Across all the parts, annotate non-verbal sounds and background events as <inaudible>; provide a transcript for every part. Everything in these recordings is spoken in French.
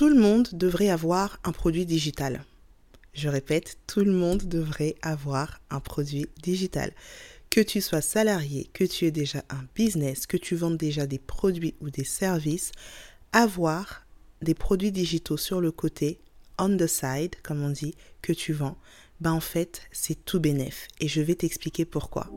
Tout le monde devrait avoir un produit digital. Je répète, tout le monde devrait avoir un produit digital. Que tu sois salarié, que tu aies déjà un business, que tu vendes déjà des produits ou des services, avoir des produits digitaux sur le côté, on the side, comme on dit, que tu vends, ben en fait, c'est tout bénef. Et je vais t'expliquer pourquoi.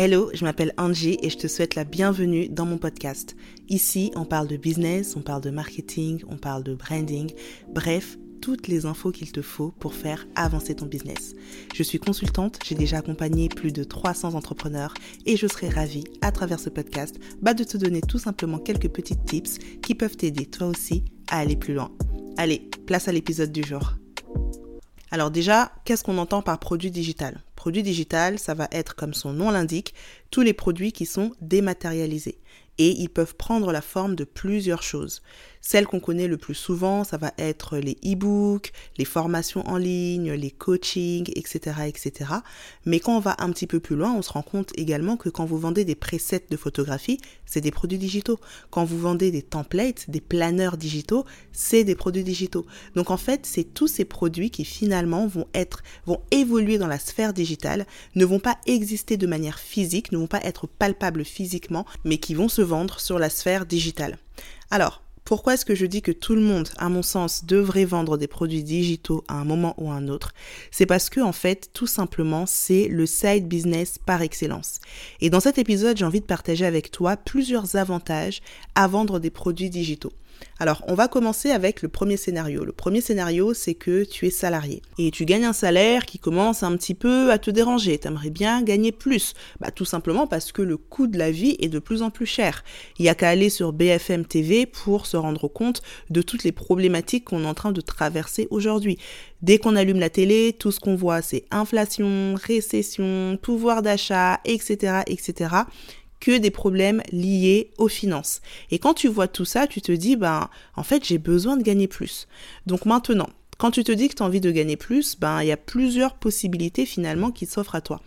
Hello, je m'appelle Angie et je te souhaite la bienvenue dans mon podcast. Ici, on parle de business, on parle de marketing, on parle de branding, bref, toutes les infos qu'il te faut pour faire avancer ton business. Je suis consultante, j'ai déjà accompagné plus de 300 entrepreneurs et je serai ravie à travers ce podcast bah, de te donner tout simplement quelques petites tips qui peuvent t'aider toi aussi à aller plus loin. Allez, place à l'épisode du jour. Alors déjà, qu'est-ce qu'on entend par produit digital? Produit digital, ça va être, comme son nom l'indique, tous les produits qui sont dématérialisés et ils peuvent prendre la forme de plusieurs choses. Celle qu'on connaît le plus souvent, ça va être les e-books, les formations en ligne, les coachings, etc., etc. Mais quand on va un petit peu plus loin, on se rend compte également que quand vous vendez des presets de photographie, c'est des produits digitaux. Quand vous vendez des templates, des planeurs digitaux, c'est des produits digitaux. Donc en fait, c'est tous ces produits qui finalement vont être, vont évoluer dans la sphère digitale, ne vont pas exister de manière physique, ne vont pas être palpables physiquement, mais qui vont se vendre sur la sphère digitale. Alors, pourquoi est-ce que je dis que tout le monde, à mon sens, devrait vendre des produits digitaux à un moment ou à un autre? C'est parce que, en fait, tout simplement, c'est le side business par excellence. Et dans cet épisode, j'ai envie de partager avec toi plusieurs avantages à vendre des produits digitaux. Alors, on va commencer avec le premier scénario. Le premier scénario, c'est que tu es salarié et tu gagnes un salaire qui commence un petit peu à te déranger. Tu aimerais bien gagner plus. Bah, tout simplement parce que le coût de la vie est de plus en plus cher. Il n'y a qu'à aller sur BFM TV pour se rendre compte de toutes les problématiques qu'on est en train de traverser aujourd'hui. Dès qu'on allume la télé, tout ce qu'on voit, c'est inflation, récession, pouvoir d'achat, etc., etc que des problèmes liés aux finances. Et quand tu vois tout ça, tu te dis, ben, en fait, j'ai besoin de gagner plus. Donc maintenant, quand tu te dis que tu as envie de gagner plus, ben, il y a plusieurs possibilités finalement qui s'offrent à toi.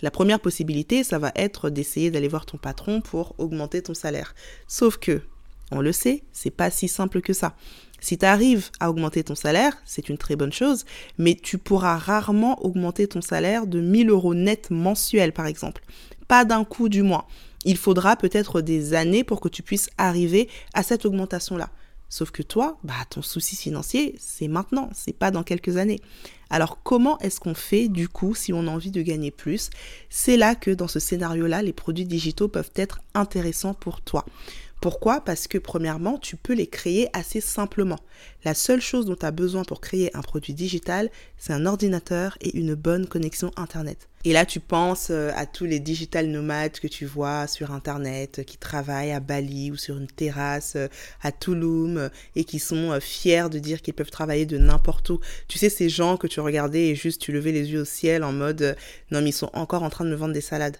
La première possibilité, ça va être d'essayer d'aller voir ton patron pour augmenter ton salaire. Sauf que, on le sait, c'est pas si simple que ça. Si tu arrives à augmenter ton salaire, c'est une très bonne chose, mais tu pourras rarement augmenter ton salaire de 1000 euros net mensuels, par exemple. Pas d'un coup du mois. Il faudra peut-être des années pour que tu puisses arriver à cette augmentation-là. Sauf que toi, bah, ton souci financier, c'est maintenant, c'est pas dans quelques années. Alors comment est-ce qu'on fait du coup si on a envie de gagner plus? C'est là que dans ce scénario-là, les produits digitaux peuvent être intéressants pour toi. Pourquoi? Parce que premièrement, tu peux les créer assez simplement. La seule chose dont tu as besoin pour créer un produit digital, c'est un ordinateur et une bonne connexion Internet. Et là, tu penses euh, à tous les digital nomades que tu vois sur Internet, qui travaillent à Bali ou sur une terrasse euh, à Tulum euh, et qui sont fiers de dire qu'ils peuvent travailler de n'importe où. Tu sais, ces gens que tu regardais et juste tu levais les yeux au ciel en mode non, mais ils sont encore en train de me vendre des salades.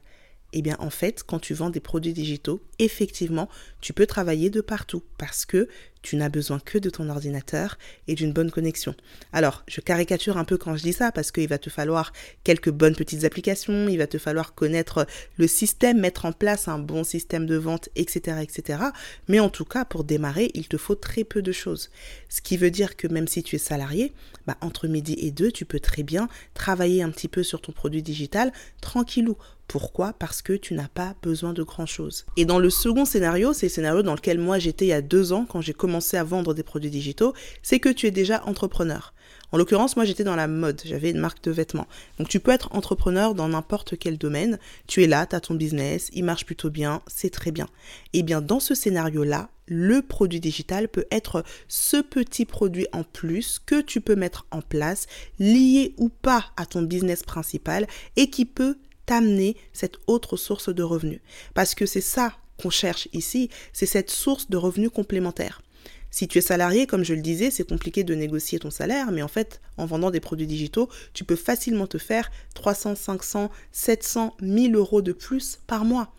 Eh bien, en fait, quand tu vends des produits digitaux, effectivement, tu peux travailler de partout parce que tu n'as besoin que de ton ordinateur et d'une bonne connexion. Alors, je caricature un peu quand je dis ça parce qu'il va te falloir quelques bonnes petites applications, il va te falloir connaître le système, mettre en place un bon système de vente, etc., etc. Mais en tout cas, pour démarrer, il te faut très peu de choses. Ce qui veut dire que même si tu es salarié, bah, entre midi et deux, tu peux très bien travailler un petit peu sur ton produit digital tranquillou pourquoi? Parce que tu n'as pas besoin de grand-chose. Et dans le second scénario, c'est le scénario dans lequel moi j'étais il y a deux ans quand j'ai commencé à vendre des produits digitaux, c'est que tu es déjà entrepreneur. En l'occurrence, moi j'étais dans la mode, j'avais une marque de vêtements. Donc tu peux être entrepreneur dans n'importe quel domaine, tu es là, tu as ton business, il marche plutôt bien, c'est très bien. Et eh bien dans ce scénario-là, le produit digital peut être ce petit produit en plus que tu peux mettre en place, lié ou pas à ton business principal et qui peut t'amener cette autre source de revenus. Parce que c'est ça qu'on cherche ici, c'est cette source de revenus complémentaires. Si tu es salarié, comme je le disais, c'est compliqué de négocier ton salaire, mais en fait, en vendant des produits digitaux, tu peux facilement te faire 300, 500, 700, 1000 euros de plus par mois.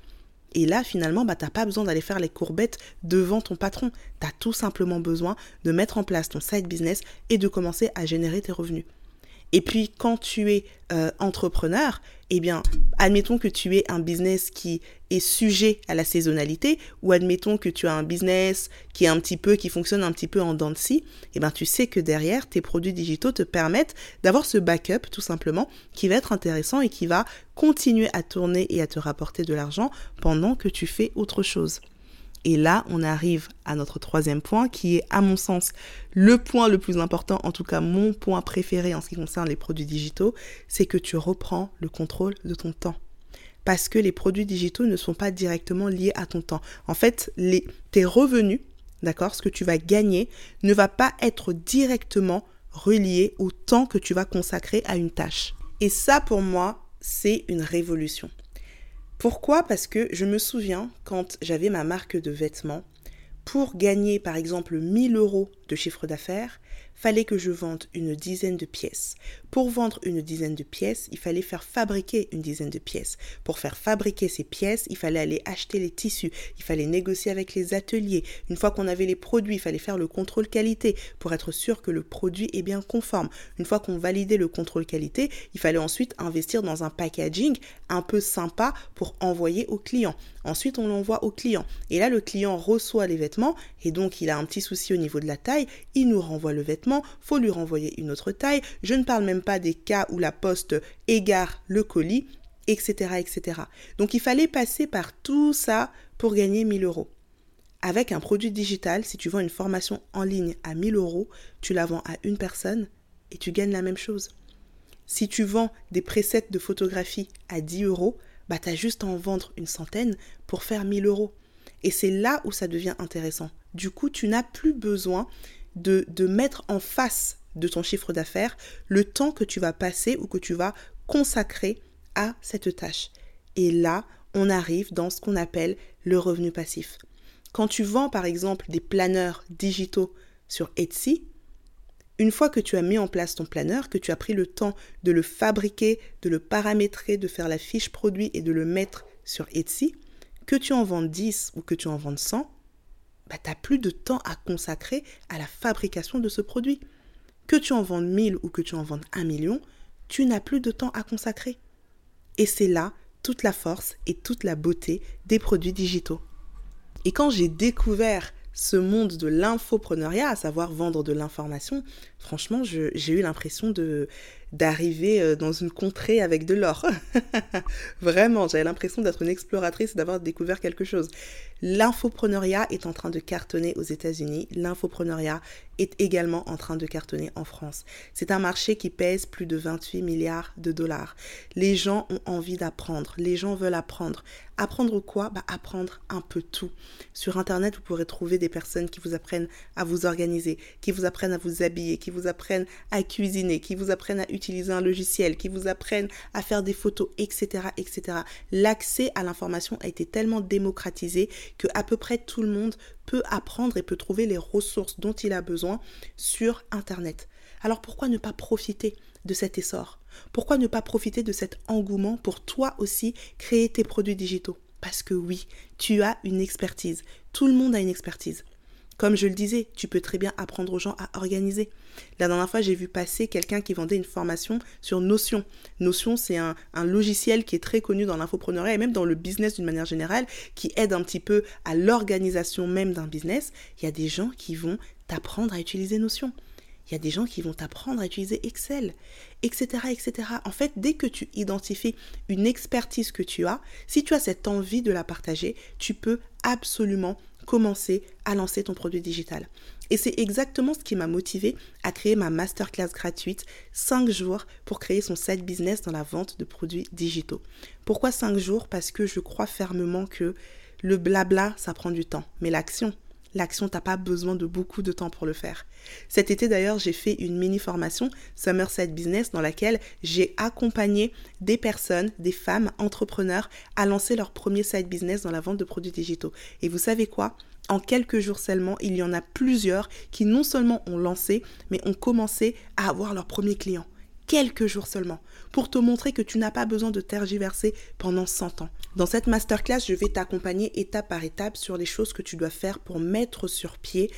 Et là, finalement, bah, tu n'as pas besoin d'aller faire les courbettes devant ton patron. Tu as tout simplement besoin de mettre en place ton side business et de commencer à générer tes revenus. Et puis quand tu es euh, entrepreneur, eh bien, admettons que tu aies un business qui est sujet à la saisonnalité, ou admettons que tu as un business qui est un petit peu, qui fonctionne un petit peu en dents de scie, eh bien, tu sais que derrière, tes produits digitaux te permettent d'avoir ce backup, tout simplement, qui va être intéressant et qui va continuer à tourner et à te rapporter de l'argent pendant que tu fais autre chose. Et là, on arrive à notre troisième point, qui est, à mon sens, le point le plus important, en tout cas mon point préféré en ce qui concerne les produits digitaux, c'est que tu reprends le contrôle de ton temps. Parce que les produits digitaux ne sont pas directement liés à ton temps. En fait, tes revenus, d'accord, ce que tu vas gagner, ne va pas être directement relié au temps que tu vas consacrer à une tâche. Et ça, pour moi, c'est une révolution. Pourquoi? Parce que je me souviens quand j'avais ma marque de vêtements, pour gagner par exemple 1000 euros de chiffre d'affaires, fallait que je vende une dizaine de pièces. Pour vendre une dizaine de pièces, il fallait faire fabriquer une dizaine de pièces. Pour faire fabriquer ces pièces, il fallait aller acheter les tissus, il fallait négocier avec les ateliers. Une fois qu'on avait les produits, il fallait faire le contrôle qualité pour être sûr que le produit est bien conforme. Une fois qu'on validait le contrôle qualité, il fallait ensuite investir dans un packaging un peu sympa pour envoyer au client. Ensuite, on l'envoie au client. Et là, le client reçoit les vêtements et donc il a un petit souci au niveau de la taille, il nous renvoie le faut lui renvoyer une autre taille. Je ne parle même pas des cas où la poste égare le colis, etc., etc. Donc il fallait passer par tout ça pour gagner 1000 euros. Avec un produit digital, si tu vends une formation en ligne à 1000 euros, tu la vends à une personne et tu gagnes la même chose. Si tu vends des presets de photographie à 10 euros, bah tu as juste à en vendre une centaine pour faire 1000 euros. Et c'est là où ça devient intéressant. Du coup, tu n'as plus besoin de, de mettre en face de ton chiffre d'affaires le temps que tu vas passer ou que tu vas consacrer à cette tâche. Et là, on arrive dans ce qu'on appelle le revenu passif. Quand tu vends par exemple des planeurs digitaux sur Etsy, une fois que tu as mis en place ton planeur, que tu as pris le temps de le fabriquer, de le paramétrer, de faire la fiche produit et de le mettre sur Etsy, que tu en vendes 10 ou que tu en vendes 100, bah, tu n'as plus de temps à consacrer à la fabrication de ce produit. Que tu en vendes 1000 ou que tu en vendes 1 million, tu n'as plus de temps à consacrer. Et c'est là toute la force et toute la beauté des produits digitaux. Et quand j'ai découvert ce monde de l'infopreneuriat, à savoir vendre de l'information, franchement, j'ai eu l'impression de d'arriver euh, dans une contrée avec de l'or. <laughs> Vraiment, j'avais l'impression d'être une exploratrice et d'avoir découvert quelque chose. L'infopreneuriat est en train de cartonner aux États-Unis. L'infopreneuriat est également en train de cartonner en France. C'est un marché qui pèse plus de 28 milliards de dollars. Les gens ont envie d'apprendre. Les gens veulent apprendre. Apprendre quoi? Bah, Apprendre un peu tout. Sur Internet, vous pourrez trouver des personnes qui vous apprennent à vous organiser, qui vous apprennent à vous habiller, qui vous apprennent à cuisiner, qui vous apprennent à utiliser un logiciel, qui vous apprennent à faire des photos, etc. etc. L'accès à l'information a été tellement démocratisé que à peu près tout le monde peut apprendre et peut trouver les ressources dont il a besoin sur Internet. Alors pourquoi ne pas profiter de cet essor? Pourquoi ne pas profiter de cet engouement pour toi aussi créer tes produits digitaux? Parce que oui, tu as une expertise. Tout le monde a une expertise. Comme je le disais, tu peux très bien apprendre aux gens à organiser. La dernière fois, j'ai vu passer quelqu'un qui vendait une formation sur Notion. Notion, c'est un, logiciel qui est très connu dans l'infopreneuriat et même dans le business d'une manière générale, qui aide un petit peu à l'organisation même d'un business. Il y a des gens qui vont t'apprendre à utiliser Notion. Il y a des gens qui vont t'apprendre à utiliser Excel, etc., etc. En fait, dès que tu identifies une expertise que tu as, si tu as cette envie de la partager, tu peux absolument commencer à lancer ton produit digital. Et c'est exactement ce qui m'a motivé à créer ma masterclass gratuite 5 jours pour créer son site business dans la vente de produits digitaux. Pourquoi 5 jours? Parce que je crois fermement que le blabla, ça prend du temps, mais l'action, L'action, t'as pas besoin de beaucoup de temps pour le faire. Cet été d'ailleurs, j'ai fait une mini formation Summer Side Business dans laquelle j'ai accompagné des personnes, des femmes entrepreneurs à lancer leur premier side business dans la vente de produits digitaux. Et vous savez quoi? En quelques jours seulement, il y en a plusieurs qui non seulement ont lancé, mais ont commencé à avoir leurs premiers clients quelques jours seulement, pour te montrer que tu n'as pas besoin de tergiverser pendant 100 ans. Dans cette masterclass, je vais t'accompagner étape par étape sur les choses que tu dois faire pour mettre sur pied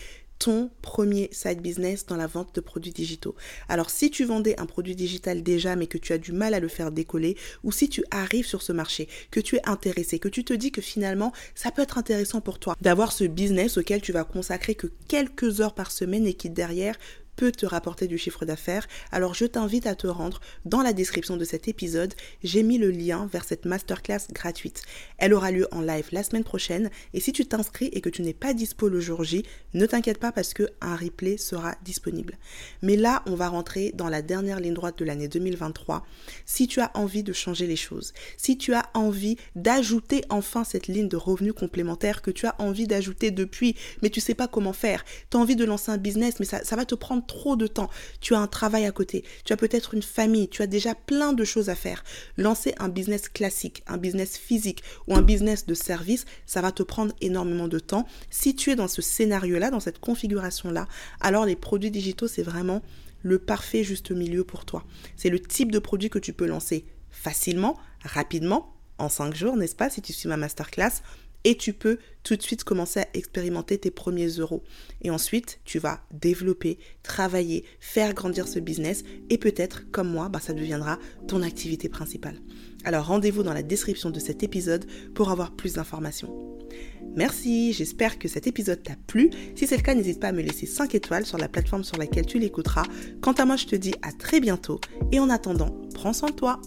ton premier side business dans la vente de produits digitaux. Alors si tu vendais un produit digital déjà mais que tu as du mal à le faire décoller ou si tu arrives sur ce marché, que tu es intéressé, que tu te dis que finalement ça peut être intéressant pour toi d'avoir ce business auquel tu vas consacrer que quelques heures par semaine et qui derrière peut te rapporter du chiffre d'affaires, alors je t'invite à te rendre dans la description de cet épisode. J'ai mis le lien vers cette masterclass gratuite. Elle aura lieu en live la semaine prochaine et si tu t'inscris et que tu n'es pas dispo le jour J, ne t'inquiète pas parce que un replay sera disponible. Mais là, on va rentrer dans la dernière ligne droite de l'année 2023. Si tu as envie de changer les choses, si tu as envie d'ajouter enfin cette ligne de revenus complémentaires que tu as envie d'ajouter depuis, mais tu sais pas comment faire, tu as envie de lancer un business, mais ça, ça va te prendre trop de temps, tu as un travail à côté, tu as peut-être une famille, tu as déjà plein de choses à faire. Lancer un business classique, un business physique ou un business de service, ça va te prendre énormément de temps. Si tu es dans ce scénario-là, dans cette configuration-là, alors les produits digitaux, c'est vraiment le parfait juste milieu pour toi. C'est le type de produit que tu peux lancer facilement, rapidement, en 5 jours, n'est-ce pas, si tu suis ma masterclass, et tu peux tout de suite commencer à expérimenter tes premiers euros. Et ensuite, tu vas développer, travailler, faire grandir ce business et peut-être, comme moi, bah, ça deviendra ton activité principale. Alors rendez-vous dans la description de cet épisode pour avoir plus d'informations. Merci, j'espère que cet épisode t'a plu. Si c'est le cas, n'hésite pas à me laisser 5 étoiles sur la plateforme sur laquelle tu l'écouteras. Quant à moi, je te dis à très bientôt et en attendant, prends soin de toi.